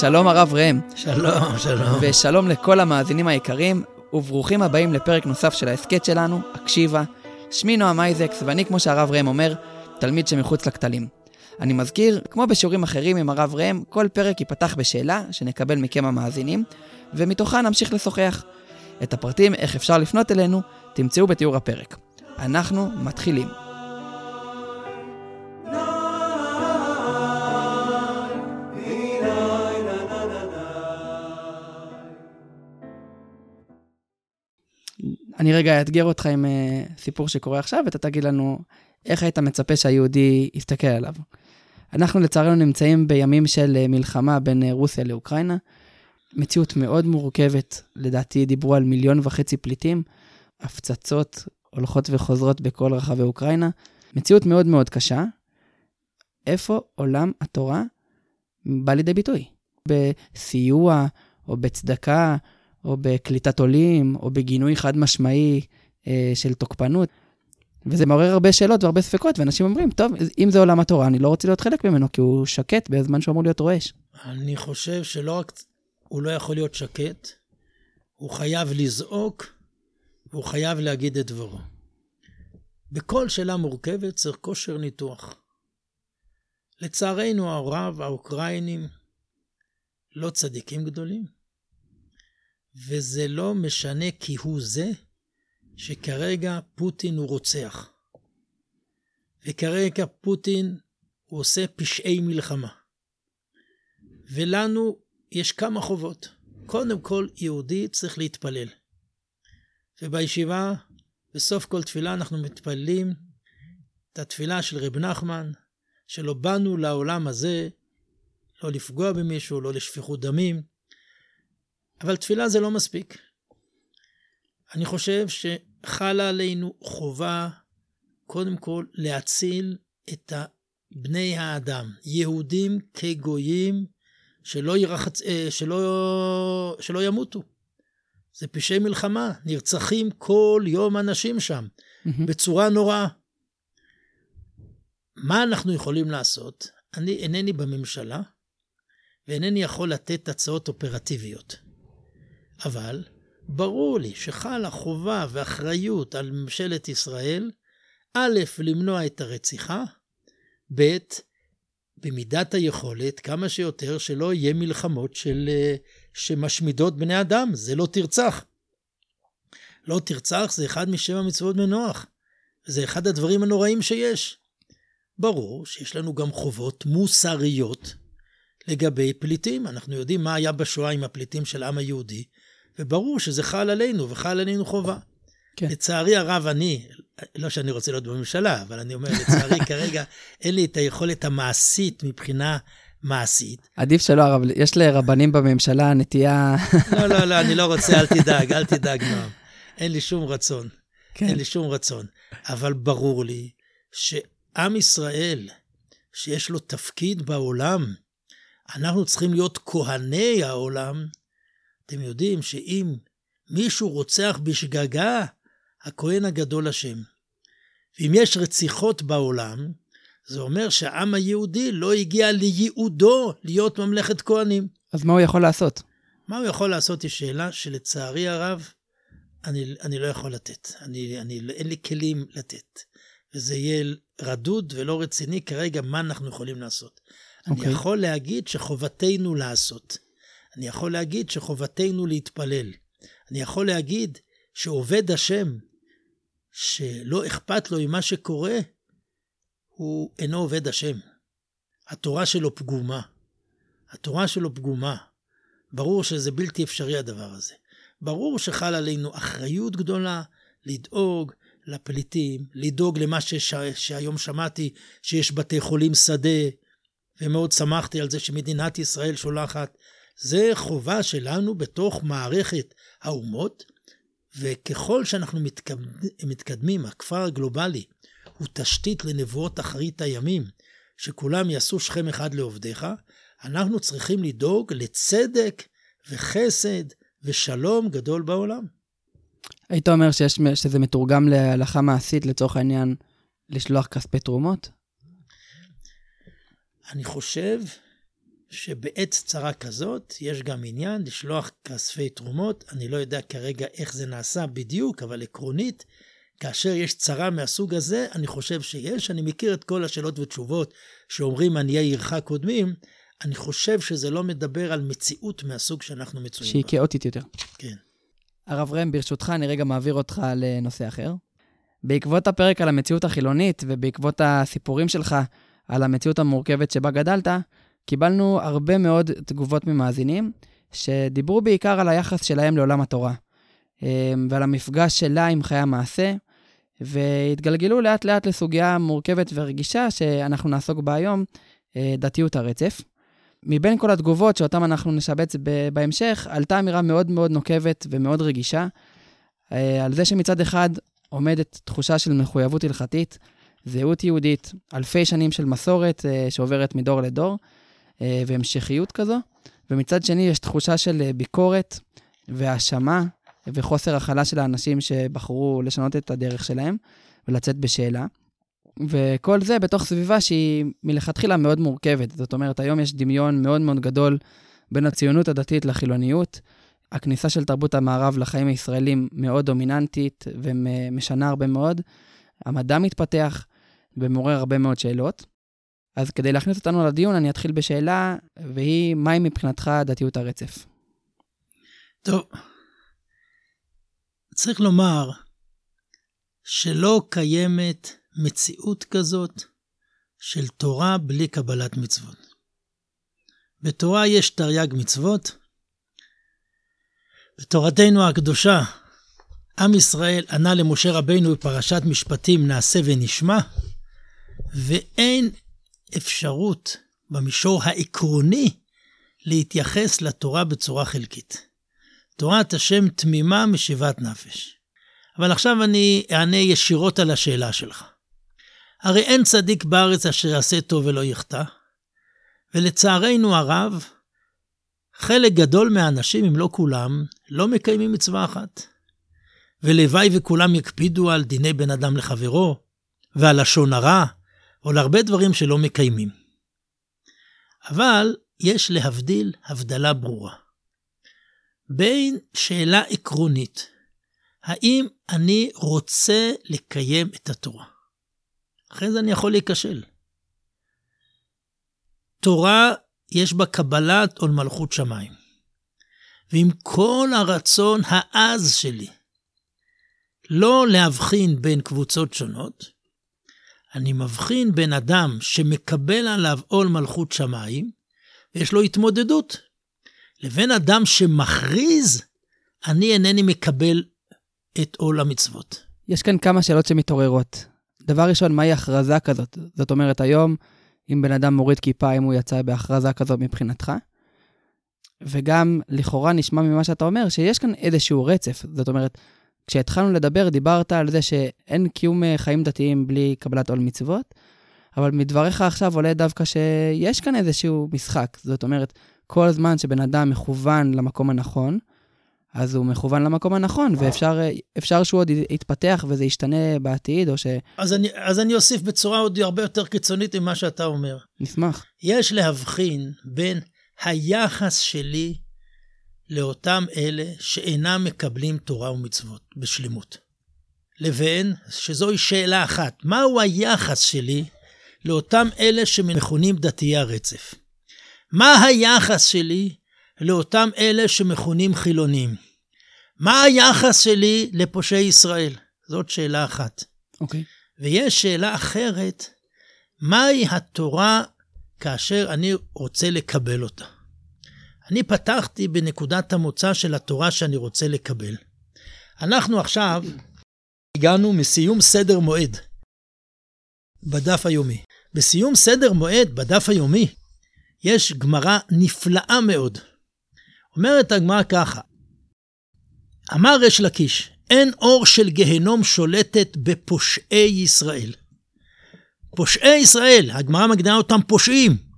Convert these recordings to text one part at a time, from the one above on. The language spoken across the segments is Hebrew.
שלום הרב ראם. שלום, שלום. ושלום לכל המאזינים היקרים, וברוכים הבאים לפרק נוסף של ההסכת שלנו, הקשיבה. שמי נועם אייזקס, ואני, כמו שהרב ראם אומר, תלמיד שמחוץ לכתלים. אני מזכיר, כמו בשיעורים אחרים עם הרב ראם, כל פרק ייפתח בשאלה שנקבל מכם המאזינים, ומתוכה נמשיך לשוחח. את הפרטים איך אפשר לפנות אלינו, תמצאו בתיאור הפרק. אנחנו מתחילים. אני רגע אאתגר אותך עם uh, סיפור שקורה עכשיו, ואתה תגיד לנו איך היית מצפה שהיהודי יסתכל עליו. אנחנו לצערנו נמצאים בימים של uh, מלחמה בין uh, רוסיה לאוקראינה. מציאות מאוד מורכבת, לדעתי דיברו על מיליון וחצי פליטים, הפצצות הולכות וחוזרות בכל רחבי אוקראינה. מציאות מאוד מאוד קשה. איפה עולם התורה בא לידי ביטוי? בסיוע או בצדקה או בקליטת עולים, או בגינוי חד משמעי אה, של תוקפנות. וזה מעורר הרבה שאלות והרבה ספקות, ואנשים אומרים, טוב, אם זה עולם התורה, אני לא רוצה להיות חלק ממנו, כי הוא שקט בזמן שהוא אמור להיות רועש. אני חושב שלא רק הוא לא יכול להיות שקט, הוא חייב לזעוק, והוא חייב להגיד את דברו. בכל שאלה מורכבת צריך כושר ניתוח. לצערנו הרב, האוקראינים לא צדיקים גדולים. וזה לא משנה כהוא זה שכרגע פוטין הוא רוצח. וכרגע פוטין הוא עושה פשעי מלחמה. ולנו יש כמה חובות. קודם כל, יהודי צריך להתפלל. ובישיבה, בסוף כל תפילה אנחנו מתפללים את התפילה של רב נחמן, שלא באנו לעולם הזה לא לפגוע במישהו, לא לשפיכות דמים, אבל תפילה זה לא מספיק. אני חושב שחלה עלינו חובה, קודם כל, להציל את בני האדם, יהודים כגויים, שלא, ירחצ... אה, שלא... שלא ימותו. זה פשעי מלחמה, נרצחים כל יום אנשים שם, mm-hmm. בצורה נוראה. מה אנחנו יכולים לעשות? אני אינני בממשלה, ואינני יכול לתת הצעות אופרטיביות. אבל ברור לי שחלה חובה ואחריות על ממשלת ישראל, א', למנוע את הרציחה, ב', במידת היכולת, כמה שיותר, שלא יהיה מלחמות של, אה, שמשמידות בני אדם, זה לא תרצח. לא תרצח זה אחד משבע מצוות מנוח. זה אחד הדברים הנוראים שיש. ברור שיש לנו גם חובות מוסריות לגבי פליטים. אנחנו יודעים מה היה בשואה עם הפליטים של העם היהודי, וברור שזה חל עלינו, וחל עלינו חובה. כן. לצערי הרב, אני, לא שאני רוצה להיות בממשלה, אבל אני אומר, לצערי כרגע אין לי את היכולת המעשית מבחינה מעשית. עדיף שלא, הרב, יש לרבנים בממשלה נטייה... לא, לא, לא, אני לא רוצה, אל תדאג, אל תדאג, נועם. אין לי שום רצון. כן. אין לי שום רצון. אבל ברור לי שעם ישראל, שיש לו תפקיד בעולם, אנחנו צריכים להיות כהני העולם, אתם יודעים שאם מישהו רוצח בשגגה, הכהן הגדול אשם. ואם יש רציחות בעולם, זה אומר שהעם היהודי לא הגיע לייעודו להיות ממלכת כהנים. אז מה הוא יכול לעשות? מה הוא יכול לעשות היא שאלה שלצערי הרב, אני, אני לא יכול לתת. אני, אני, אין לי כלים לתת. וזה יהיה רדוד ולא רציני כרגע מה אנחנו יכולים לעשות. Okay. אני אוקיי. יכול להגיד שחובתנו לעשות. אני יכול להגיד שחובתנו להתפלל. אני יכול להגיד שעובד השם, שלא אכפת לו ממה שקורה, הוא אינו עובד השם. התורה שלו פגומה. התורה שלו פגומה. ברור שזה בלתי אפשרי הדבר הזה. ברור שחל עלינו אחריות גדולה לדאוג לפליטים, לדאוג למה שש... שהיום שמעתי, שיש בתי חולים שדה, ומאוד שמחתי על זה שמדינת ישראל שולחת זה חובה שלנו בתוך מערכת האומות, וככל שאנחנו מתקדמים, מתקדמים, הכפר הגלובלי הוא תשתית לנבואות אחרית הימים, שכולם יעשו שכם אחד לעובדיך, אנחנו צריכים לדאוג לצדק וחסד ושלום גדול בעולם. היית אומר שיש, שזה מתורגם להלכה מעשית, לצורך העניין, לשלוח כספי תרומות? אני חושב שבעת צרה כזאת יש גם עניין לשלוח כספי תרומות. אני לא יודע כרגע איך זה נעשה בדיוק, אבל עקרונית, כאשר יש צרה מהסוג הזה, אני חושב שיש. אני מכיר את כל השאלות ותשובות שאומרים עניי עירך קודמים. אני חושב שזה לא מדבר על מציאות מהסוג שאנחנו מצויים שהיא כאוטית יותר. כן. הרב ראם, ברשותך, אני רגע מעביר אותך לנושא אחר. בעקבות הפרק על המציאות החילונית ובעקבות הסיפורים שלך על המציאות המורכבת שבה גדלת, קיבלנו הרבה מאוד תגובות ממאזינים, שדיברו בעיקר על היחס שלהם לעולם התורה, אמ, ועל המפגש שלה עם חיי המעשה, והתגלגלו לאט לאט לסוגיה מורכבת ורגישה שאנחנו נעסוק בה היום, אה, דתיות הרצף. מבין כל התגובות שאותן אנחנו נשבץ בהמשך, עלתה אמירה מאוד מאוד נוקבת ומאוד רגישה, אה, על זה שמצד אחד עומדת תחושה של מחויבות הלכתית, זהות יהודית, אלפי שנים של מסורת אה, שעוברת מדור לדור, והמשכיות כזו, ומצד שני יש תחושה של ביקורת והאשמה וחוסר הכלה של האנשים שבחרו לשנות את הדרך שלהם ולצאת בשאלה. וכל זה בתוך סביבה שהיא מלכתחילה מאוד מורכבת. זאת אומרת, היום יש דמיון מאוד מאוד גדול בין הציונות הדתית לחילוניות. הכניסה של תרבות המערב לחיים הישראלים מאוד דומיננטית ומשנה הרבה מאוד. המדע מתפתח ומעורר הרבה מאוד שאלות. אז כדי להכניס אותנו לדיון, אני אתחיל בשאלה, והיא, מהי מבחינתך דתיות הרצף? טוב, צריך לומר שלא קיימת מציאות כזאת של תורה בלי קבלת מצוות. בתורה יש תרי"ג מצוות. בתורתנו הקדושה, עם ישראל ענה למשה רבינו בפרשת משפטים נעשה ונשמע, ואין אפשרות במישור העקרוני להתייחס לתורה בצורה חלקית. תורת השם תמימה משיבת נפש. אבל עכשיו אני אענה ישירות על השאלה שלך. הרי אין צדיק בארץ אשר יעשה טוב ולא יחטא, ולצערנו הרב, חלק גדול מהאנשים, אם לא כולם, לא מקיימים מצווה אחת. ולוואי וכולם יקפידו על דיני בין אדם לחברו, ועל לשון הרע, או להרבה דברים שלא מקיימים. אבל יש להבדיל הבדלה ברורה. בין שאלה עקרונית, האם אני רוצה לקיים את התורה? אחרי זה אני יכול להיכשל. תורה, יש בה קבלת עול מלכות שמיים. ועם כל הרצון העז שלי לא להבחין בין קבוצות שונות, אני מבחין בין אדם שמקבל עליו עול מלכות שמיים, ויש לו התמודדות, לבין אדם שמכריז, אני אינני מקבל את עול המצוות. יש כאן כמה שאלות שמתעוררות. דבר ראשון, מהי הכרזה כזאת? זאת אומרת, היום, אם בן אדם מוריד כיפה, אם הוא יצא בהכרזה כזאת מבחינתך? וגם, לכאורה נשמע ממה שאתה אומר, שיש כאן איזשהו רצף. זאת אומרת, כשהתחלנו לדבר, דיברת על זה שאין קיום אה, חיים דתיים בלי קבלת עול מצוות, אבל מדבריך עכשיו עולה דווקא שיש כאן איזשהו משחק. זאת אומרת, כל זמן שבן אדם מכוון למקום הנכון, אז הוא מכוון למקום הנכון, ואפשר שהוא עוד יתפתח וזה ישתנה בעתיד, או ש... אז אני, אז אני אוסיף בצורה עוד הרבה יותר קיצונית ממה שאתה אומר. נשמח. יש להבחין בין היחס שלי לאותם אלה שאינם מקבלים תורה ומצוות בשלמות, לבין, שזוהי שאלה אחת, מהו היחס שלי לאותם אלה שמכונים דתיי הרצף? מה היחס שלי לאותם אלה שמכונים חילונים. מה היחס שלי לפושעי ישראל? זאת שאלה אחת. אוקיי. Okay. ויש שאלה אחרת, מהי התורה כאשר אני רוצה לקבל אותה? אני פתחתי בנקודת המוצא של התורה שאני רוצה לקבל. אנחנו עכשיו הגענו מסיום סדר מועד בדף היומי. בסיום סדר מועד בדף היומי יש גמרא נפלאה מאוד. אומרת הגמרא ככה, אמר ריש לקיש, אין אור של גהנום שולטת בפושעי ישראל. פושעי ישראל, הגמרא מגדירה אותם פושעים.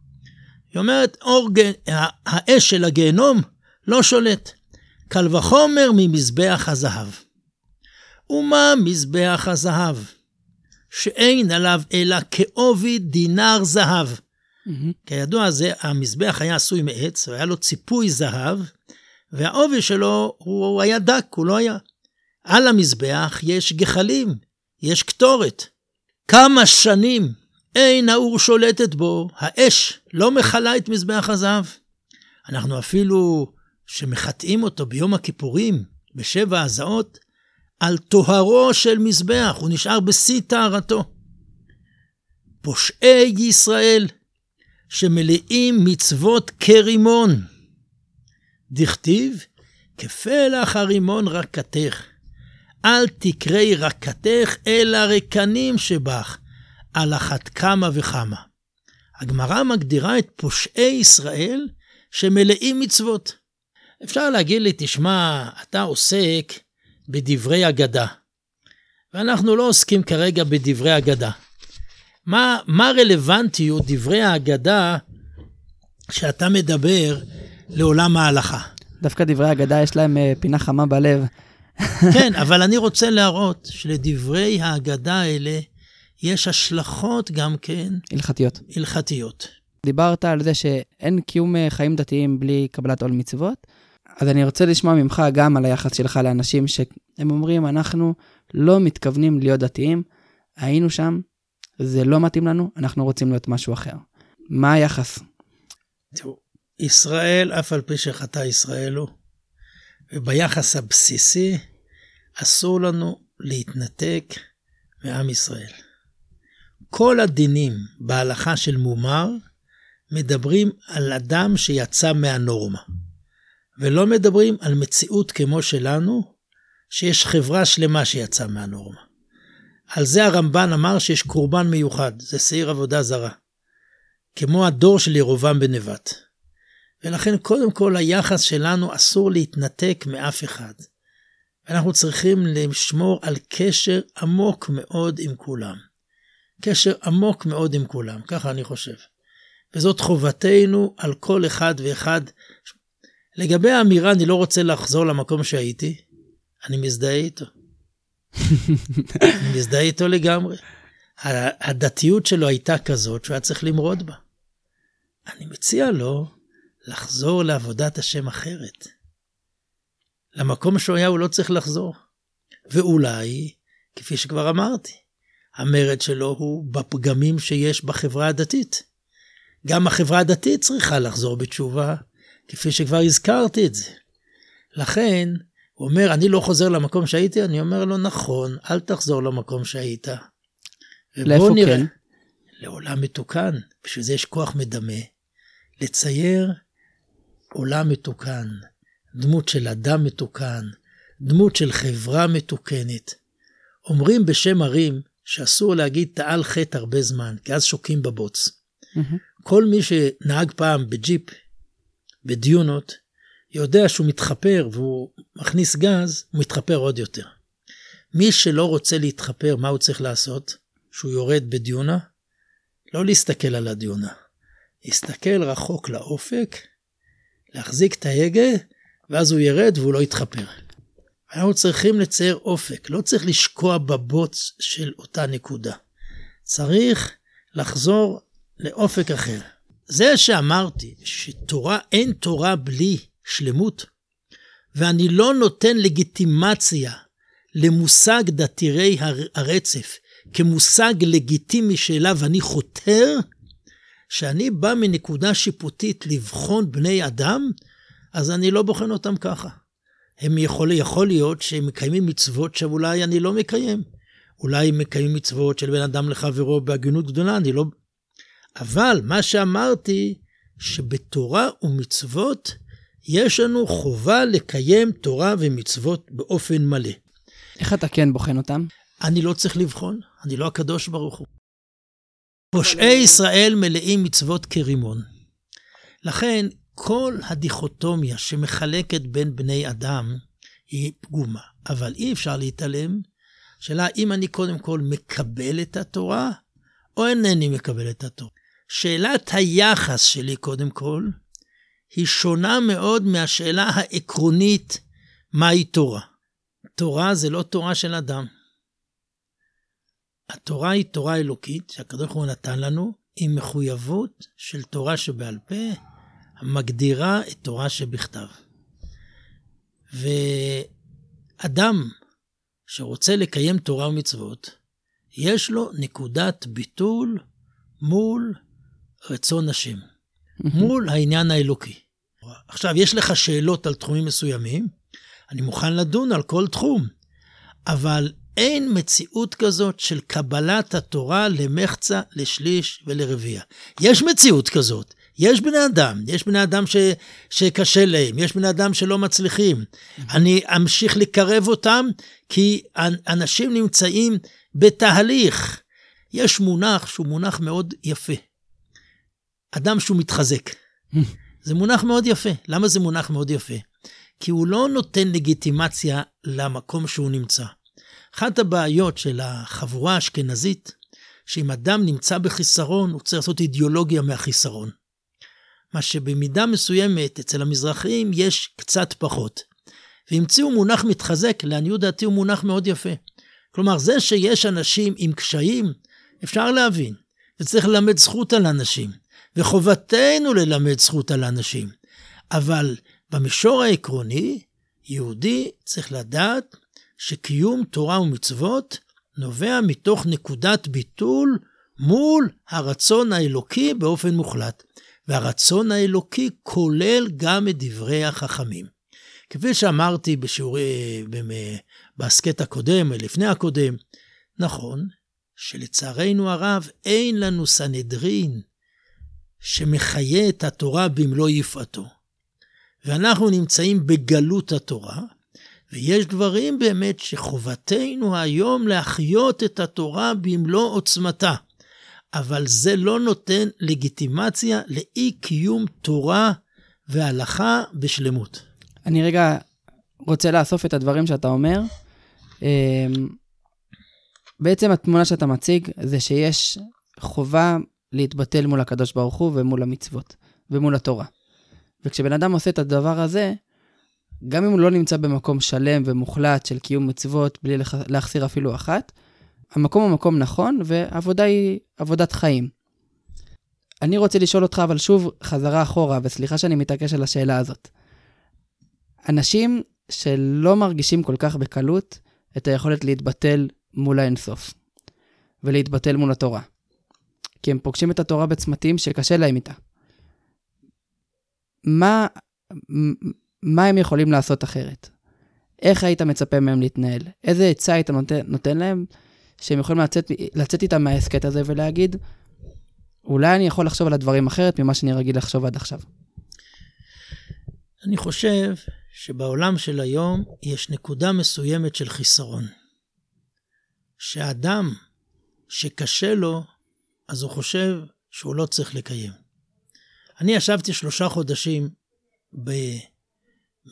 היא אומרת, אור האש של הגהנום לא שולט. קל וחומר ממזבח הזהב. ומה מזבח הזהב? שאין עליו אלא כעובי דינר זהב. מהמם. כידוע, זה, המזבח היה עשוי מעץ, והיה לו ציפוי זהב, והעובי שלו, הוא, הוא היה דק, הוא לא היה. על המזבח יש גחלים, יש קטורת. כמה שנים אין האור שולטת בו, האש לא מכלה את מזבח הזהב. אנחנו אפילו, שמחטאים אותו ביום הכיפורים, בשבע הזעות, על טוהרו של מזבח, הוא נשאר בשיא טהרתו. פושעי ישראל, שמלאים מצוות כרימון. דכתיב, כפלח הרימון רקתך, אל תקרי רקתך, אלא רקנים שבך, על אחת כמה וכמה. הגמרא מגדירה את פושעי ישראל שמלאים מצוות. אפשר להגיד לי, תשמע, אתה עוסק בדברי אגדה, ואנחנו לא עוסקים כרגע בדברי אגדה. מה, מה רלוונטיות דברי האגדה שאתה מדבר לעולם ההלכה? דווקא דברי אגדה יש להם אה, פינה חמה בלב. כן, אבל אני רוצה להראות שלדברי האגדה האלה יש השלכות גם כן הלכתיות. הלכתיות. דיברת על זה שאין קיום אה, חיים דתיים בלי קבלת עול מצוות, אז אני רוצה לשמוע ממך גם על היחס שלך לאנשים שהם אומרים, אנחנו לא מתכוונים להיות דתיים, היינו שם, זה לא מתאים לנו, אנחנו רוצים להיות משהו אחר. מה היחס? תראו, ישראל, אף על פי שחטא ישראל הוא, וביחס הבסיסי, אסור לנו להתנתק מעם ישראל. כל הדינים בהלכה של מומר מדברים על אדם שיצא מהנורמה, ולא מדברים על מציאות כמו שלנו, שיש חברה שלמה שיצאה מהנורמה. על זה הרמב"ן אמר שיש קורבן מיוחד, זה שעיר עבודה זרה. כמו הדור של ירובעם בן נבט. ולכן קודם כל היחס שלנו אסור להתנתק מאף אחד. אנחנו צריכים לשמור על קשר עמוק מאוד עם כולם. קשר עמוק מאוד עם כולם, ככה אני חושב. וזאת חובתנו על כל אחד ואחד. לגבי האמירה, אני לא רוצה לחזור למקום שהייתי, אני מזדהה איתו. אני מזדהה איתו לגמרי. הדתיות שלו הייתה כזאת שהוא היה צריך למרוד בה. אני מציע לו לחזור לעבודת השם אחרת. למקום שהוא היה הוא לא צריך לחזור. ואולי, כפי שכבר אמרתי, המרד שלו הוא בפגמים שיש בחברה הדתית. גם החברה הדתית צריכה לחזור בתשובה, כפי שכבר הזכרתי את זה. לכן, הוא אומר, אני לא חוזר למקום שהייתי, אני אומר לו, נכון, אל תחזור למקום שהיית. לאיפה נראה. כן? לעולם מתוקן, בשביל זה יש כוח מדמה. לצייר עולם מתוקן, דמות של אדם מתוקן, דמות של חברה מתוקנת. אומרים בשם ערים שאסור להגיד תעל חטא הרבה זמן, כי אז שוקים בבוץ. מהמם. כל מי שנהג פעם בג'יפ, בדיונות, יודע שהוא מתחפר והוא מכניס גז, הוא מתחפר עוד יותר. מי שלא רוצה להתחפר, מה הוא צריך לעשות? שהוא יורד בדיונה? לא להסתכל על הדיונה. להסתכל רחוק לאופק, להחזיק את ההגה, ואז הוא ירד והוא לא יתחפר. אנחנו צריכים לצייר אופק, לא צריך לשקוע בבוץ של אותה נקודה. צריך לחזור לאופק אחר. זה שאמרתי שתורה, אין תורה בלי שלמות, ואני לא נותן לגיטימציה למושג דתירי הר- הרצף כמושג לגיטימי שאליו אני חותר, שאני בא מנקודה שיפוטית לבחון בני אדם, אז אני לא בוחן אותם ככה. הם יכול, יכול להיות שהם מקיימים מצוות שאולי אני לא מקיים. אולי הם מקיימים מצוות של בין אדם לחברו בהגינות גדולה, אני לא... אבל מה שאמרתי, שבתורה ומצוות יש לנו חובה לקיים תורה ומצוות באופן מלא. איך אתה כן בוחן אותם? אני לא צריך לבחון, אני לא הקדוש ברוך הוא. פושעי ישראל מלאים מצוות כרימון. לכן, כל הדיכוטומיה שמחלקת בין בני אדם היא פגומה. אבל אי אפשר להתעלם. שאלה אם אני קודם כל מקבל את התורה, או אינני מקבל את התורה. שאלת היחס שלי קודם כל, היא שונה מאוד מהשאלה העקרונית מהי תורה. תורה זה לא תורה של אדם. התורה היא תורה אלוקית שהקדוש ברוך הוא נתן לנו, עם מחויבות של תורה שבעל פה, המגדירה את תורה שבכתב. ואדם שרוצה לקיים תורה ומצוות, יש לו נקודת ביטול מול רצון השם, מול העניין האלוקי. עכשיו, יש לך שאלות על תחומים מסוימים, אני מוכן לדון על כל תחום, אבל אין מציאות כזאת של קבלת התורה למחצה, לשליש ולרביע. יש מציאות כזאת. יש בני אדם, יש בני אדם ש, שקשה להם, יש בני אדם שלא מצליחים. אני אמשיך לקרב אותם, כי אנשים נמצאים בתהליך. יש מונח שהוא מונח מאוד יפה. אדם שהוא מתחזק. זה מונח מאוד יפה. למה זה מונח מאוד יפה? כי הוא לא נותן לגיטימציה למקום שהוא נמצא. אחת הבעיות של החבורה האשכנזית, שאם אדם נמצא בחיסרון, הוא צריך לעשות אידיאולוגיה מהחיסרון. מה שבמידה מסוימת אצל המזרחים יש קצת פחות. והמציאו מונח מתחזק, לעניות דעתי הוא מונח מאוד יפה. כלומר, זה שיש אנשים עם קשיים, אפשר להבין, וצריך ללמד זכות על אנשים, וחובתנו ללמד זכות על אנשים. אבל במישור העקרוני, יהודי צריך לדעת שקיום תורה ומצוות נובע מתוך נקודת ביטול מול הרצון האלוקי באופן מוחלט. והרצון האלוקי כולל גם את דברי החכמים. כפי שאמרתי בשיעורי, בהסכת הקודם, לפני הקודם, נכון שלצערנו הרב אין לנו סנהדרין שמחיה את התורה במלוא יפעתו. ואנחנו נמצאים בגלות התורה, ויש דברים באמת שחובתנו היום להחיות את התורה במלוא עוצמתה. אבל זה לא נותן לגיטימציה לאי קיום תורה והלכה בשלמות. אני רגע רוצה לאסוף את הדברים שאתה אומר. אמ, בעצם התמונה שאתה מציג זה שיש חובה להתבטל מול הקדוש ברוך הוא ומול המצוות ומול התורה. וכשבן אדם עושה את הדבר הזה, גם אם הוא לא נמצא במקום שלם ומוחלט של קיום מצוות בלי להחסיר אפילו אחת, המקום הוא מקום נכון, ועבודה היא עבודת חיים. אני רוצה לשאול אותך, אבל שוב, חזרה אחורה, וסליחה שאני מתעקש על השאלה הזאת. אנשים שלא מרגישים כל כך בקלות את היכולת להתבטל מול האינסוף, ולהתבטל מול התורה. כי הם פוגשים את התורה בצמתים שקשה להם איתה. מה, מה הם יכולים לעשות אחרת? איך היית מצפה מהם להתנהל? איזה עצה היית נותן, נותן להם שהם יכולים לצאת, לצאת איתם מההסכת הזה ולהגיד, אולי אני יכול לחשוב על הדברים אחרת ממה שאני רגיל לחשוב עד עכשיו. אני חושב שבעולם של היום יש נקודה מסוימת של חיסרון. שאדם שקשה לו, אז הוא חושב שהוא לא צריך לקיים. אני ישבתי שלושה חודשים ב...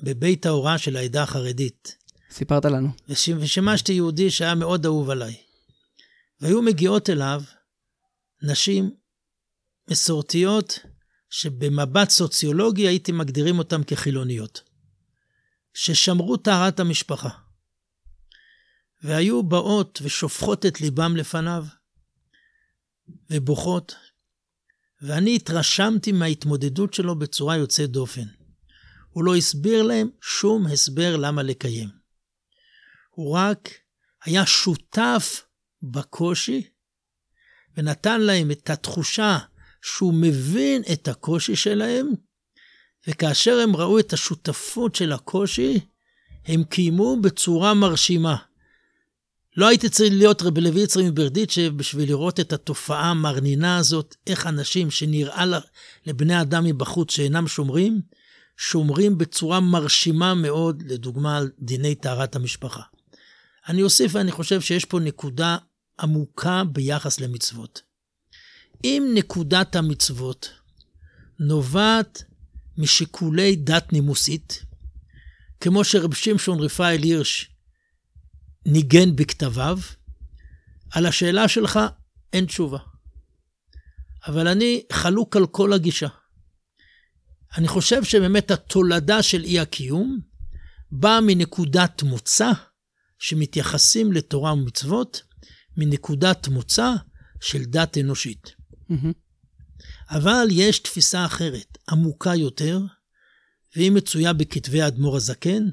בבית ההוראה של העדה החרדית. סיפרת לנו. ושימשתי יהודי שהיה מאוד אהוב עליי. והיו מגיעות אליו נשים מסורתיות שבמבט סוציולוגי הייתי מגדירים אותן כחילוניות, ששמרו טהרת המשפחה, והיו באות ושופכות את ליבם לפניו, ובוכות, ואני התרשמתי מההתמודדות שלו בצורה יוצאת דופן. הוא לא הסביר להם שום הסבר למה לקיים. הוא רק היה שותף בקושי, ונתן להם את התחושה שהוא מבין את הקושי שלהם, וכאשר הם ראו את השותפות של הקושי, הם קיימו בצורה מרשימה. לא הייתי צריך להיות רבי לוי יצרי מברדיצ'ב בשביל לראות את התופעה המרנינה הזאת, איך אנשים שנראה לבני אדם מבחוץ שאינם שומרים, שומרים בצורה מרשימה מאוד, לדוגמה על דיני טהרת המשפחה. אני אוסיף ואני חושב שיש פה נקודה עמוקה ביחס למצוות. אם נקודת המצוות נובעת משיקולי דת נימוסית, כמו שרב שמשון רפאל הירש ניגן בכתביו, על השאלה שלך אין תשובה. אבל אני חלוק על כל הגישה. אני חושב שבאמת התולדה של אי הקיום באה מנקודת מוצא שמתייחסים לתורה ומצוות מנקודת מוצא של דת אנושית. אבל יש תפיסה אחרת, עמוקה יותר, והיא מצויה בכתבי האדמו"ר הזקן,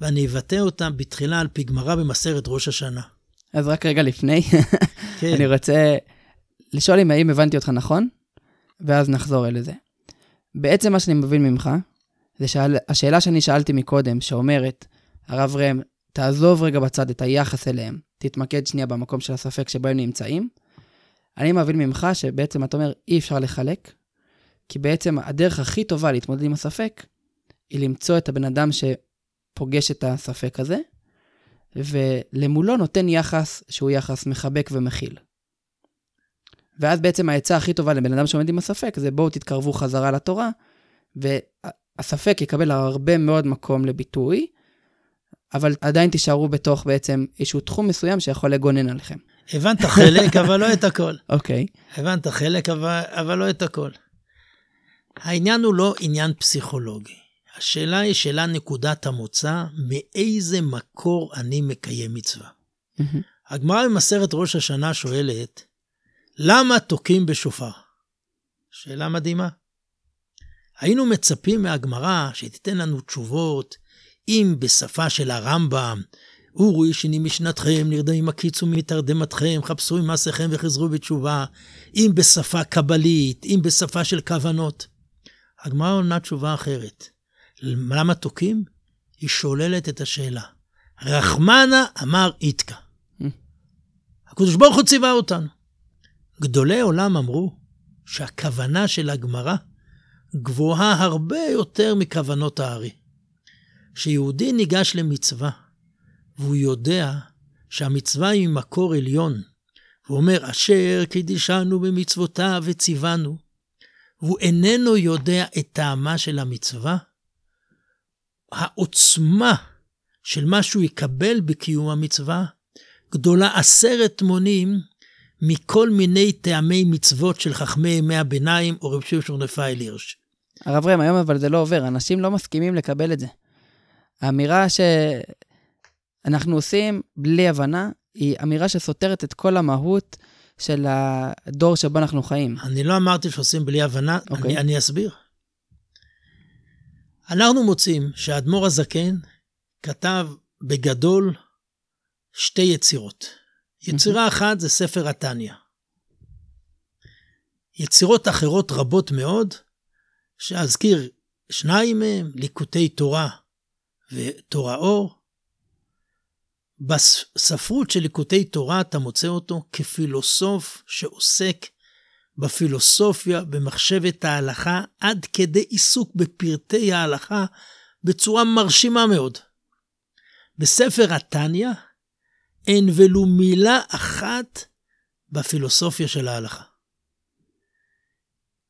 ואני אבטא אותה בתחילה על פי גמרא במסכת ראש השנה. אז רק רגע לפני, כן, אני רוצה לשאול אם האם הבנתי אותך נכון, ואז נחזור אל זה. בעצם מה שאני מבין ממך, זה שהשאלה שאני שאלתי מקודם, שאומרת, הרב ראם, תעזוב רגע בצד את היחס אליהם, תתמקד שנייה במקום של הספק שבו הם נמצאים. אני מבין ממך שבעצם אתה אומר, אי אפשר לחלק, כי בעצם הדרך הכי טובה להתמודד עם הספק, היא למצוא את הבן אדם שפוגש את הספק הזה, ולמולו נותן יחס שהוא יחס מחבק ומכיל. ואז בעצם העצה הכי טובה לבן אדם שעומד עם הספק זה בואו תתקרבו חזרה לתורה, והספק יקבל הרבה מאוד מקום לביטוי, אבל עדיין תישארו בתוך בעצם איזשהו תחום מסוים שיכול לגונן עליכם. הבנת חלק, אבל לא את הכל. אוקיי, הבנת חלק, אבל, אבל לא את הכל. העניין הוא לא עניין פסיכולוגי. השאלה היא שאלה נקודת המוצא, מאיזה מקור אני מקיים מצווה. הגמרא במסכת ראש השנה שואלת, למה תוקעים בשופר? שאלה מדהימה. היינו מצפים מהגמרא שתיתן לנו תשובות, אם בשפה של הרמב"ם, אורו ישני משנתכם, נרדמים הקיצו מתרדמתכם, חפשו ממעשיכם וחזרו בתשובה, אם בשפה קבלית, אם בשפה של כוונות. הגמרא עונה תשובה אחרת. למה תוקעים? היא שוללת את השאלה. רחמנה אמר איתקה. הקדוש ברוך הוא ציווה אותנו. גדולי עולם אמרו שהכוונה של הגמרא גבוהה הרבה יותר מכוונות הארי. כשיהודי ניגש למצווה, והוא יודע שהמצווה היא ממקור עליון, והוא אומר, אשר קידישנו במצוותיו וציוונו, והוא איננו יודע את טעמה של המצווה, העוצמה של מה שהוא יקבל בקיום המצווה גדולה עשרת מונים מכל מיני טעמי מצוות של חכמי ימי הביניים או רב שמשון רפאל הירש. הרב ראם, היום אבל זה לא עובר, אנשים לא מסכימים לקבל את זה. האמירה שאנחנו עושים בלי הבנה, היא אמירה שסותרת את כל המהות של הדור שבו אנחנו חיים. אני לא אמרתי שעושים בלי הבנה, אוקיי. אני, אני אסביר. אנחנו מוצאים שהאדמו"ר הזקן כתב בגדול שתי יצירות. יצירה אחת זה ספר התניא. יצירות אחרות רבות מאוד, שאזכיר שניים מהם, ליקוטי תורה ותורה אור. בספרות של ליקוטי תורה אתה מוצא אותו כפילוסוף שעוסק בפילוסופיה, במחשבת ההלכה, עד כדי עיסוק בפרטי ההלכה בצורה מרשימה מאוד. בספר התניא אין ולו מילה אחת בפילוסופיה של ההלכה.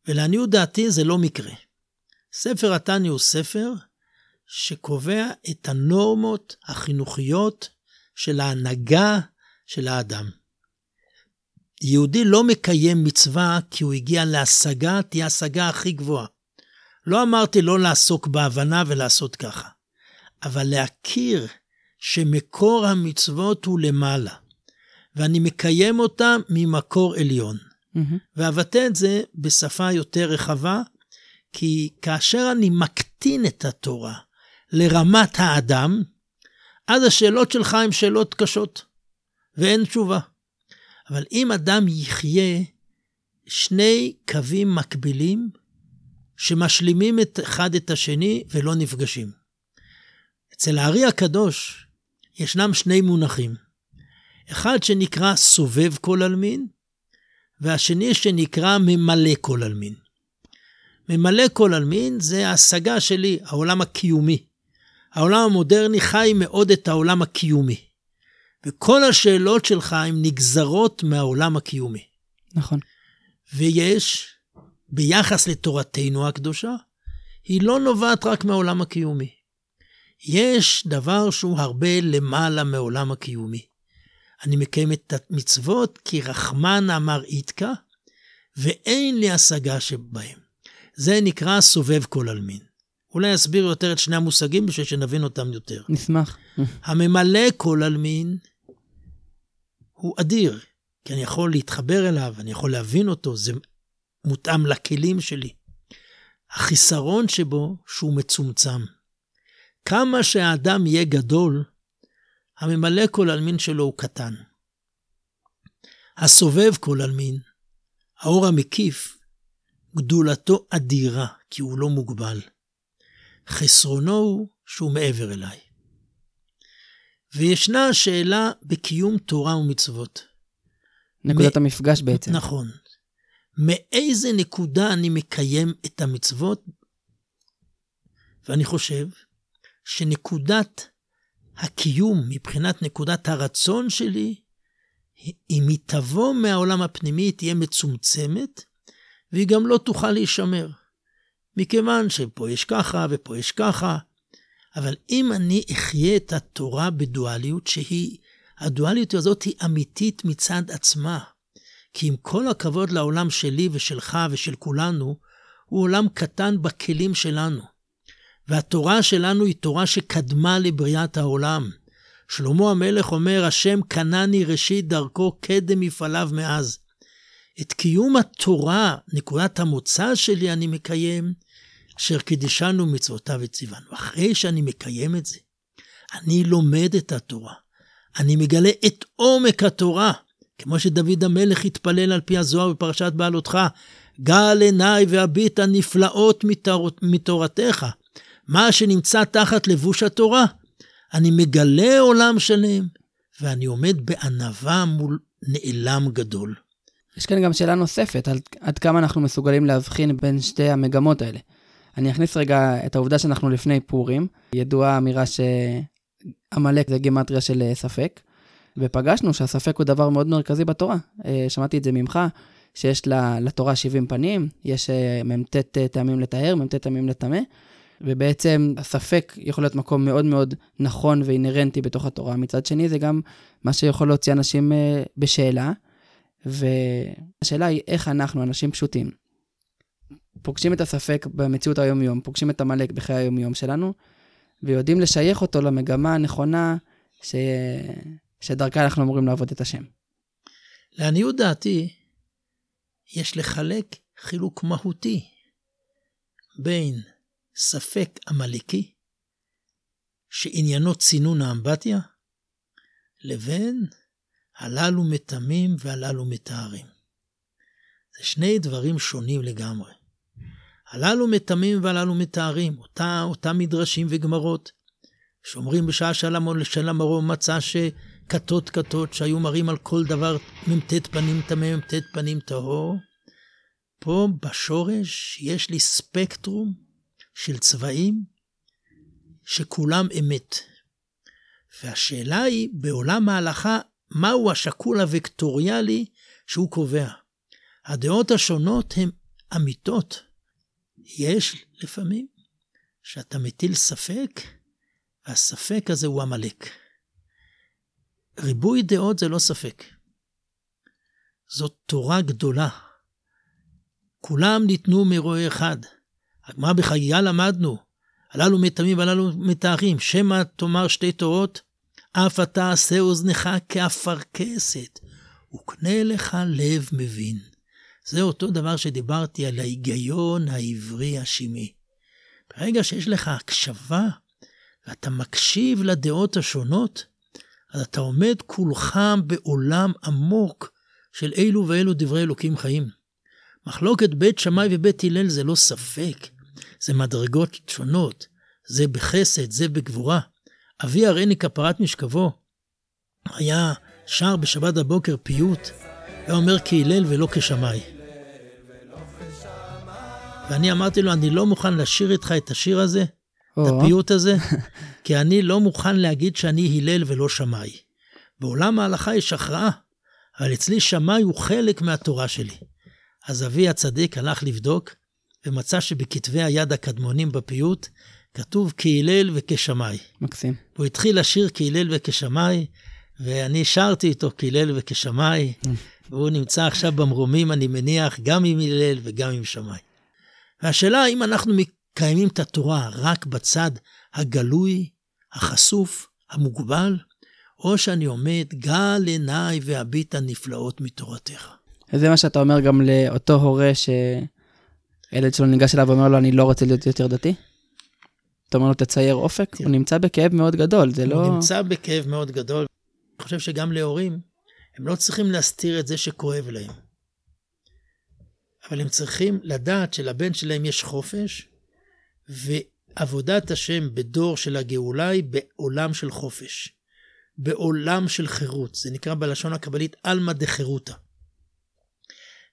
ולעניות דעתי זה לא מקרה. ספר התניא הוא ספר שקובע את הנורמות החינוכיות של ההנהגה של האדם. יהודי לא מקיים מצווה כי הוא הגיע להשגה, תהיה ההשגה הכי גבוהה. לא אמרתי לא לעסוק בהבנה ולעשות ככה, אבל להכיר שמקור המצוות הוא למעלה, ואני מקיים אותם ממקור עליון. מהמם. ואבטא את זה בשפה יותר רחבה, כי כאשר אני מקטין את התורה לרמת האדם, אז השאלות שלך הן שאלות קשות, ואין תשובה. אבל אם אדם יחיה שני קווים מקבילים, שמשלימים את אחד את השני ולא נפגשים. אצל הארי הקדוש ישנם שני מונחים. אחד שנקרא סובב כל עלמין, והשני שנקרא ממלא כל עלמין. ממלא כל עלמין זה ההשגה שלי, העולם הקיומי. העולם המודרני חי מאוד את העולם הקיומי. וכל השאלות שלך הן נגזרות מהעולם הקיומי. נכון. ויש, ביחס לתורתנו הקדושה, היא לא נובעת רק מהעולם הקיומי. יש דבר שהוא הרבה למעלה מעולם הקיומי. אני מקיים את המצוות כי רחמן אמר איתקה, ואין לי השגה שבהם. זה נקרא סובב כל עלמין. אולי אסביר יותר את שני המושגים בשביל שנבין אותם יותר. נשמח. הממלא כל עלמין הוא אדיר, כי אני יכול להתחבר אליו, אני יכול להבין אותו, זה מותאם לכלים שלי. החיסרון שבו שהוא מצומצם. כמה שהאדם יהיה גדול, הממלא כל עלמין שלו הוא קטן. הסובב כל עלמין, האור המקיף, גדולתו אדירה, כי הוא לא מוגבל. חסרונו הוא שהוא מעבר אליי. וישנה שאלה בקיום תורה ומצוות. נקודת מ... המפגש בעצם. נכון. מאיזה נקודה אני מקיים את המצוות? ואני חושב שנקודת הקיום, מבחינת נקודת הרצון שלי, אם היא תבוא מהעולם הפנימי, היא תהיה מצומצמת, והיא גם לא תוכל להישמר. מכיוון שפה יש ככה ופה יש ככה, אבל אם אני אחיה את התורה בדואליות, שהיא, הדואליות הזאת היא אמיתית מצד עצמה. כי עם כל הכבוד לעולם שלי ושלך ושל כולנו, הוא עולם קטן בכלים שלנו. והתורה שלנו היא תורה שקדמה לבריאת העולם. שלמה המלך אומר, השם קנני ראשית דרכו קדם מפעליו מאז. את קיום התורה, נקודת המוצא שלי, אני מקיים, אשר קידישנו מצוותיו וציוונו. אחרי שאני מקיים את זה, אני לומד את התורה. אני מגלה את עומק התורה, כמו שדוד המלך התפלל על פי הזוהר בפרשת בעלותך, גל עיניי והביט הנפלאות מתור... מתורתך. מה שנמצא תחת לבוש התורה. אני מגלה עולם שלם, ואני עומד בענווה מול נעלם גדול. יש כאן גם שאלה נוספת, על עד כמה אנחנו מסוגלים להבחין בין שתי המגמות האלה. אני אכניס רגע את העובדה שאנחנו לפני פורים. ידועה האמירה שעמלק זה גימטריה של אה, ספק, ופגשנו שהספק הוא דבר מאוד מרכזי בתורה. אה, שמעתי את זה ממך, שיש לתורה 70 פנים, יש אה, מ"ט טעמים לטהר, מ"ט טעמים לטמא, ובעצם הספק יכול להיות מקום מאוד מאוד נכון ואינהרנטי בתוך התורה. מצד שני, זה גם מה שיכול להוציא אנשים בשאלה, והשאלה היא איך אנחנו, אנשים פשוטים, פוגשים את הספק במציאות היום-יום, פוגשים את עמלק בחיי היום-יום שלנו, ויודעים לשייך אותו למגמה הנכונה ש... שדרכה אנחנו אמורים לעבוד את השם. לעניות דעתי, יש לחלק חילוק מהותי בין ספק עמלקי, שעניינו צינון האמבטיה, לבין הללו מטמאים והללו מטהרים. זה שני דברים שונים לגמרי. הללו מטמאים והללו מטהרים, אותה, אותם מדרשים וגמרות, שאומרים בשעה של המרום מצא שכתות כתות שהיו מראים על כל דבר מ"ט פנים טמא, מ"ט פנים טהור. פה בשורש יש לי ספקטרום של צבעים שכולם אמת. והשאלה היא, בעולם ההלכה, מהו השקול הוקטוריאלי שהוא קובע? הדעות השונות הן אמיתות. יש לפעמים שאתה מטיל ספק, והספק הזה הוא עמלק. ריבוי דעות זה לא ספק. זאת תורה גדולה. כולם ניתנו מרועה אחד. הגמרא בחגיגה למדנו, הללו מטמאים והללו מטהרים, שמא תאמר שתי תורות, אף אתה עשה אוזנך כאפרכסת, וקנה לך לב מבין. זה אותו דבר שדיברתי על ההיגיון העברי השמעי. ברגע שיש לך הקשבה ואתה מקשיב לדעות השונות, אז אתה עומד כולך בעולם עמוק של אילו ואילו דברי אלוקים חיים. מחלוקת בית שמאי ובית הלל זה לא ספק, זה מדרגות שונות, זה בחסד, זה בגבורה. אבי הריני כפרת משכבו היה שר בשבת בבוקר פיוט, היה אומר כהלל ולא כשמאי. ואני אמרתי לו, אני לא מוכן לשיר איתך את השיר הזה, את הפיוט הזה, כי אני לא מוכן להגיד שאני הלל ולא שמאי. בעולם ההלכה יש הכרעה, אבל אצלי שמאי הוא חלק מהתורה שלי. אז אבי הצדיק הלך לבדוק, ומצא שבכתבי היד הקדמונים בפיוט, כתוב כהלל וכשמאי. מקסים. הוא התחיל לשיר כהלל וכשמאי, ואני שרתי איתו כהלל וכשמאי, mm. והוא נמצא עכשיו במרומים, אני מניח, גם עם הלל וגם עם שמאי. והשאלה האם אנחנו מקיימים את התורה רק בצד הגלוי, החשוף, המוגבל, או שאני עומד, גל עיניי והביטה נפלאות מתורתך. וזה מה שאתה אומר גם לאותו הורה שילד שלו ניגש אליו ואומר לו, אני לא רוצה להיות יותר דתי? אתה אומר לו, תצייר אופק? הוא נמצא בכאב מאוד גדול, זה לא... הוא נמצא בכאב מאוד גדול. אני חושב שגם להורים, הם לא צריכים להסתיר את זה שכואב להם. אבל הם צריכים לדעת שלבן שלהם יש חופש, ועבודת השם בדור של הגאולה היא בעולם של חופש. בעולם של חירות. זה נקרא בלשון הקבלית עלמא דחירותא.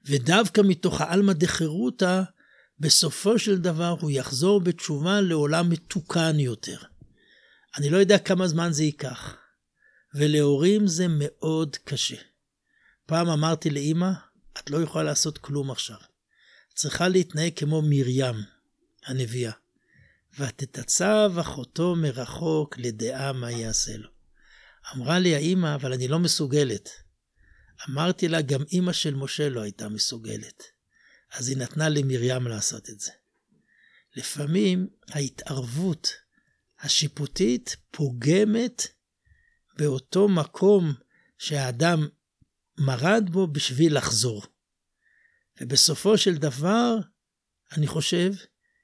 ודווקא מתוך העלמא דחירותא, בסופו של דבר הוא יחזור בתשובה לעולם מתוקן יותר. אני לא יודע כמה זמן זה ייקח, ולהורים זה מאוד קשה. פעם אמרתי לאימא, את לא יכולה לעשות כלום עכשיו. את צריכה להתנהג כמו מרים, הנביאה. ותתצב אחותו מרחוק לדעה מה יעשה לו. אמרה לי האימא, אבל אני לא מסוגלת. אמרתי לה, גם אימא של משה לא הייתה מסוגלת. אז היא נתנה למרים לעשות את זה. לפעמים ההתערבות השיפוטית פוגמת באותו מקום שהאדם מרד בו בשביל לחזור. ובסופו של דבר, אני חושב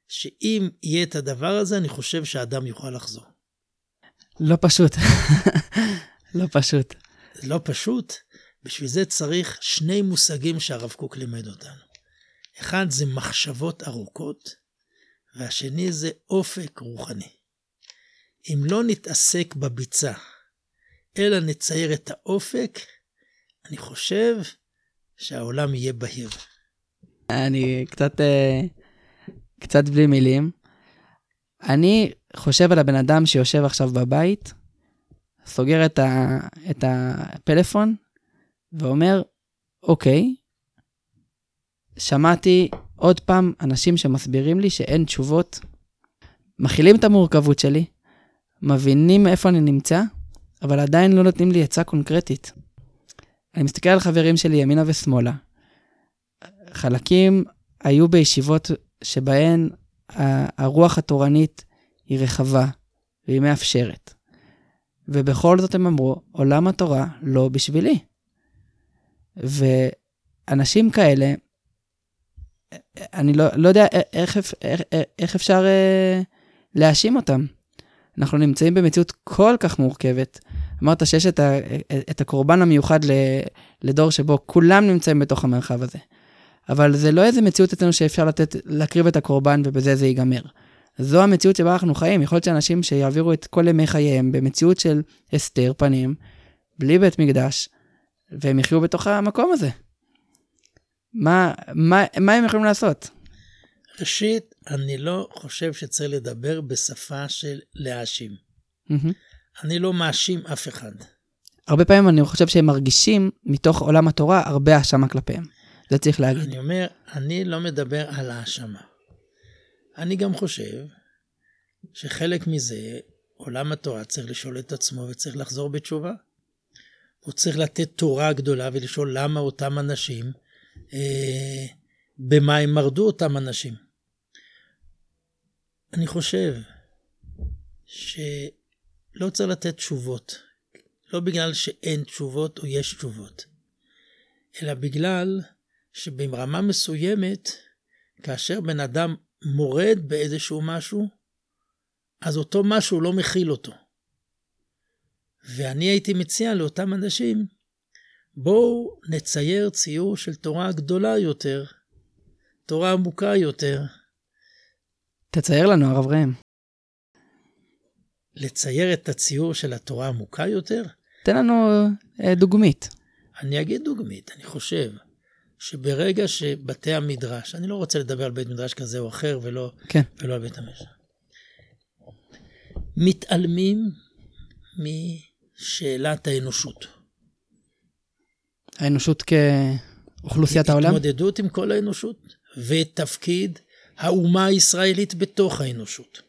שאם יהיה את הדבר הזה, אני חושב שהאדם יוכל לחזור. לא פשוט. לא פשוט. לא פשוט, בשביל זה צריך שני מושגים שהרב קוק לימד אותנו. אחד זה מחשבות ארוכות, והשני זה אופק רוחני. אם לא נתעסק בביצה, אלא נצייר את האופק, אני חושב שהעולם יהיה בהיר. אני קצת, אה, קצת בלי מילים. אני חושב על הבן אדם שיושב עכשיו בבית, סוגר את, ה, את הפלאפון ואומר, אוקיי, שמעתי עוד פעם אנשים שמסבירים לי שאין תשובות, מכילים את המורכבות שלי, מבינים איפה אני נמצא, אבל עדיין לא נותנים לי עצה קונקרטית. אני מסתכל על חברים שלי ימינה ושמאלה. חלקים היו בישיבות שבהן הרוח התורנית היא רחבה והיא מאפשרת. ובכל זאת הם אמרו, עולם התורה לא בשבילי. ואנשים כאלה, אני לא, לא יודע איך, איך, איך אפשר אה, להאשים אותם. אנחנו נמצאים במציאות כל כך מורכבת. אמרת שיש את, ה, את הקורבן המיוחד לדור שבו כולם נמצאים בתוך המרחב הזה. אבל זה לא איזה מציאות אצלנו שאפשר לתת, להקריב את הקורבן ובזה זה ייגמר. זו המציאות שבה אנחנו חיים. יכול להיות שאנשים שיעבירו את כל ימי חייהם במציאות של הסתר פנים, בלי בית מקדש, והם יחיו בתוך המקום הזה. מה, מה, מה הם יכולים לעשות? ראשית, אני לא חושב שצריך לדבר בשפה של להאשים. Mm-hmm. אני לא מאשים אף אחד. הרבה פעמים אני חושב שהם מרגישים מתוך עולם התורה הרבה האשמה כלפיהם. זה צריך להגיד. אני אומר, אני לא מדבר על האשמה. אני גם חושב שחלק מזה, עולם התורה צריך לשאול את עצמו וצריך לחזור בתשובה. הוא צריך לתת תורה גדולה ולשאול למה אותם אנשים, אה, במה הם מרדו אותם אנשים. אני חושב שלא צריך לתת תשובות, לא בגלל שאין תשובות או יש תשובות, אלא בגלל שברמה מסוימת, כאשר בן אדם מורד באיזשהו משהו, אז אותו משהו לא מכיל אותו. ואני הייתי מציע לאותם אנשים, בואו נצייר ציור של תורה גדולה יותר, תורה עמוקה יותר. תצייר לנו, הרב ראם. לצייר את הציור של התורה עמוקה יותר? תן לנו אה, דוגמית. אני אגיד דוגמית, אני חושב. שברגע שבתי המדרש, אני לא רוצה לדבר על בית מדרש כזה או אחר ולא, כן. ולא על בית המדרש, מתעלמים משאלת האנושות. האנושות כאוכלוסיית העולם? התמודדות עם כל האנושות ותפקיד האומה הישראלית בתוך האנושות.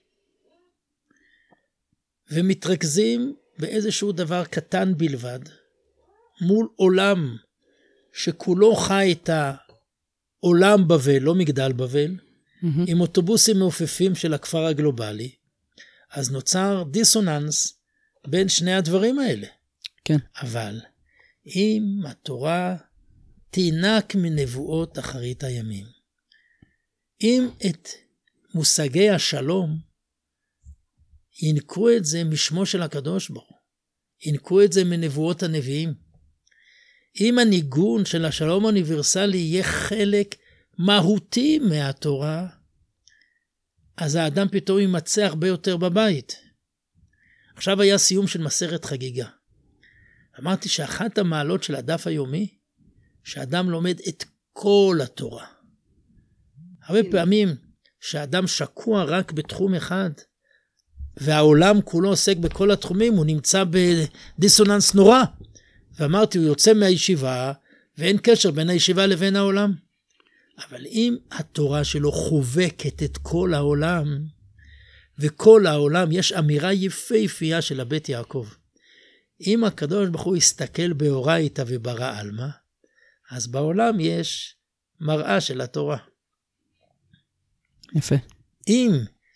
ומתרכזים באיזשהו דבר קטן בלבד מול עולם שכולו חי את העולם בבל, לא מגדל בבל, mm-hmm. עם אוטובוסים מעופפים של הכפר הגלובלי, אז נוצר דיסוננס בין שני הדברים האלה. כן. אבל אם התורה תינק מנבואות אחרית הימים, אם את מושגי השלום ינקו את זה משמו של הקדוש ברוך הוא, ינקו את זה מנבואות הנביאים. אם הניגון של השלום האוניברסלי יהיה חלק מהותי מהתורה, אז האדם פתאום יימצא הרבה יותר בבית. עכשיו היה סיום של מסכת חגיגה. אמרתי שאחת המעלות של הדף היומי, שאדם לומד את כל התורה. הרבה פעמים שאדם שקוע רק בתחום אחד, והעולם כולו עוסק בכל התחומים, הוא נמצא בדיסוננס נורא. ואמרתי, הוא יוצא מהישיבה, ואין קשר בין הישיבה לבין העולם. אבל אם התורה שלו חובקת את כל העולם, וכל העולם, יש אמירה יפהפייה של הבית יעקב. אם הקדוש ברוך הוא יסתכל באורייתא וברא עלמא, אז בעולם יש מראה של התורה. יפה. אם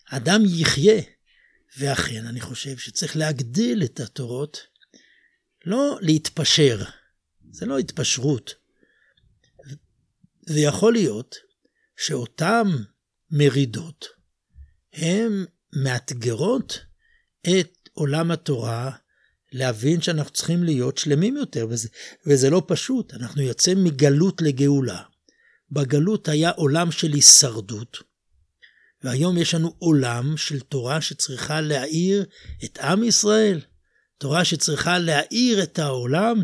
אדם יחיה, ואכן אני חושב שצריך להגדיל את התורות, לא להתפשר, זה לא התפשרות. ויכול להיות שאותן מרידות הן מאתגרות את עולם התורה להבין שאנחנו צריכים להיות שלמים יותר, וזה, וזה לא פשוט. אנחנו יוצאים מגלות לגאולה. בגלות היה עולם של הישרדות, והיום יש לנו עולם של תורה שצריכה להאיר את עם ישראל, תורה שצריכה להאיר את העולם.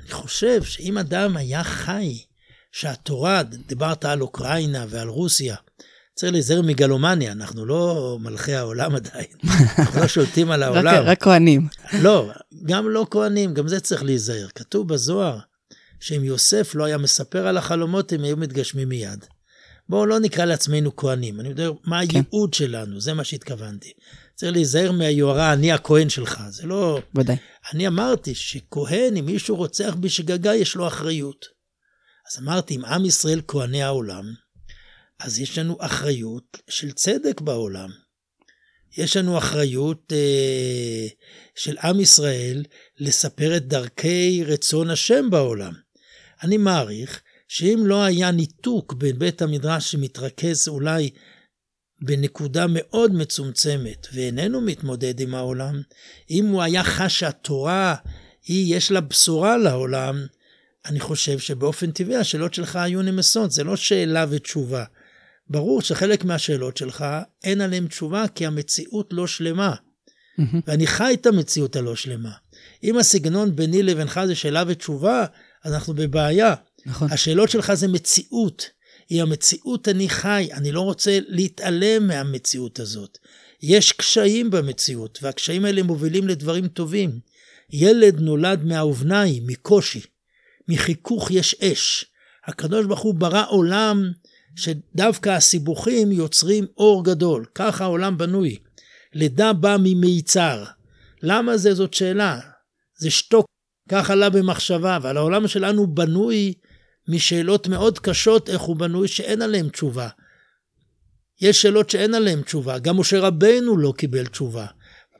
אני חושב שאם אדם היה חי, שהתורה, דיברת על אוקראינה ועל רוסיה, צריך להיזהר מגלומניה, אנחנו לא מלכי העולם עדיין, אנחנו לא שולטים על העולם. רק, רק כהנים. לא, גם לא כהנים, גם זה צריך להיזהר. כתוב בזוהר שאם יוסף לא היה מספר על החלומות, הם היו מתגשמים מיד. בואו לא נקרא לעצמנו כהנים, אני יודע מה כן. הייעוד. שלנו, זה מה שהתכוונתי. צריך להיזהר מהיוהרה, אני הכהן שלך, זה לא... ודאי. אני אמרתי שכהן, אם מישהו רוצח בשגגה, יש לו אחריות. אז אמרתי, אם עם ישראל כהני העולם, אז יש לנו אחריות של צדק בעולם. יש לנו אחריות אה, של עם ישראל לספר את דרכי רצון השם בעולם. אני מעריך שאם לא היה ניתוק בין בית המדרש שמתרכז אולי בנקודה מאוד מצומצמת ואיננו מתמודד עם העולם, אם הוא היה חש שהתורה היא, יש לה בשורה לעולם, אני חושב שבאופן טבעי השאלות שלך היו נמסות, זה לא שאלה ותשובה. ברור שחלק מהשאלות שלך אין עליהן תשובה כי המציאות לא שלמה. Mm-hmm. ואני חי את המציאות הלא שלמה. אם הסגנון ביני לבינך זה שאלה ותשובה, אז אנחנו בבעיה. נכון. השאלות שלך זה מציאות. היא המציאות אני חי, אני לא רוצה להתעלם מהמציאות הזאת. יש קשיים במציאות, והקשיים האלה מובילים לדברים טובים. ילד נולד מהאובניים, מקושי. מחיכוך יש אש. הקדוש ברוך הוא ברא עולם שדווקא הסיבוכים יוצרים אור גדול. ככה העולם בנוי. לידה באה ממיצר. למה זה? זאת שאלה. זה שתוק. כך עלה במחשבה, אבל העולם שלנו בנוי משאלות מאוד קשות איך הוא בנוי שאין עליהן תשובה. יש שאלות שאין עליהן תשובה, גם משה רבנו לא קיבל תשובה.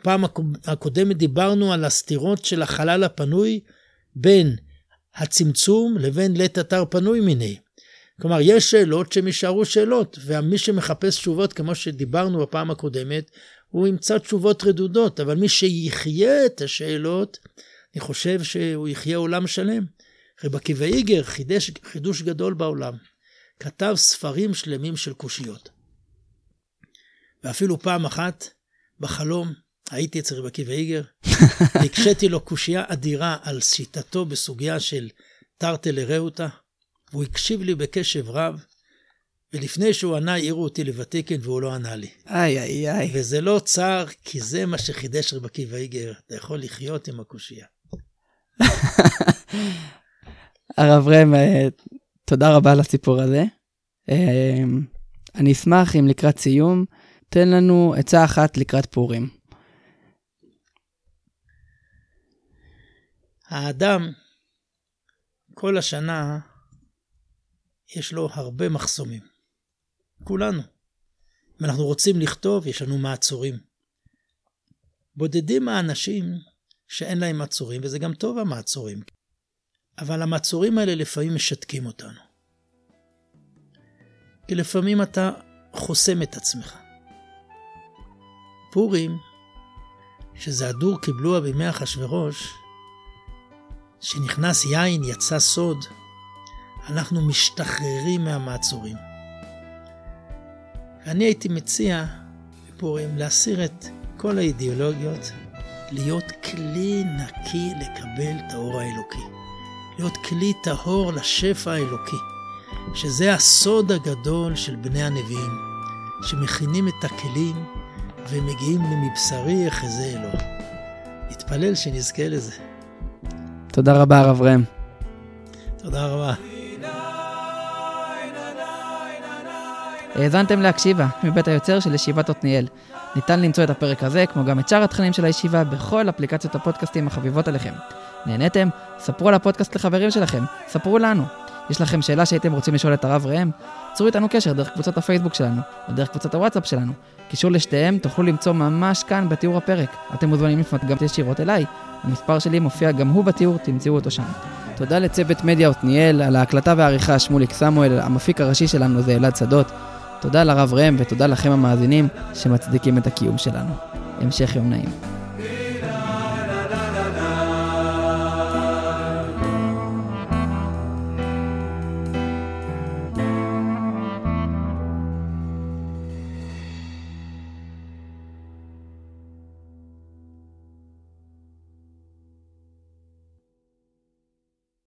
בפעם הקודמת דיברנו על הסתירות של החלל הפנוי בין הצמצום לבין לית אתר פנוי מיני. כלומר, יש שאלות שהן יישארו שאלות, ומי שמחפש תשובות, כמו שדיברנו בפעם הקודמת, הוא ימצא תשובות רדודות, אבל מי שיחיה את השאלות, אני חושב שהוא יחיה עולם שלם. רב עקיבא איגר חידש חידוש גדול בעולם. כתב ספרים שלמים של קושיות. ואפילו פעם אחת, בחלום, הייתי אצל רב עקיבא איגר, והקשיתי לו קושייה אדירה על שיטתו בסוגיה של תרתי לרעותה, והוא הקשיב לי בקשב רב, ולפני שהוא ענה, העירו אותי לוותיקין והוא לא ענה לי. איי, איי, איי. וזה לא צר, כי זה מה שחידש רב עקיבא איגר, אתה יכול לחיות עם הקושייה. הרב רם, אה, תודה רבה על הסיפור הזה. אה, אני אשמח אם לקראת סיום, תן לנו עצה אחת לקראת פורים. האדם, כל השנה, יש לו הרבה מחסומים. כולנו. אם אנחנו רוצים לכתוב, יש לנו מעצורים. בודדים האנשים שאין להם מעצורים, וזה גם טוב המעצורים. אבל המעצורים האלה לפעמים משתקים אותנו. כי לפעמים אתה חוסם את עצמך. פורים, שזה הדור קיבלוה בימי אחשורוש, שנכנס יין, יצא סוד, אנחנו משתחררים מהמעצורים. ואני הייתי מציע בפורים להסיר את כל האידיאולוגיות, להיות כלי נקי לקבל את האור האלוקי. להיות כלי טהור לשפע האלוקי, שזה הסוד הגדול של בני הנביאים, שמכינים את הכלים ומגיעים למבשרי יחזה אלוה. נתפלל שנזכה לזה. תודה רבה, הרב ראם. תודה רבה. האזנתם להקשיבה מבית היוצר של ישיבת עתניאל. ניתן למצוא את הפרק הזה, כמו גם את שאר התכנים של הישיבה, בכל אפליקציות הפודקאסטים החביבות עליכם. נהניתם? ספרו על הפודקאסט לחברים שלכם, ספרו לנו. יש לכם שאלה שהייתם רוצים לשאול את הרב ראם? צרו איתנו קשר דרך קבוצת הפייסבוק שלנו, או דרך קבוצת הוואטסאפ שלנו. קישור לשתיהם תוכלו למצוא ממש כאן בתיאור הפרק. אתם מוזמנים לפנות גם ישירות אליי. המספר שלי מופיע גם הוא בתיאור, תמצאו אותו שם. תודה לצוות מדיה עתניאל, על ההקלטה והעריכה שמוליק סמואל, המפיק הראשי שלנו זה אלעד שדות. תודה לרב ראם ותודה לכם המאזינים שמצדיקים את הקיום שלנו. המשך יום נעים.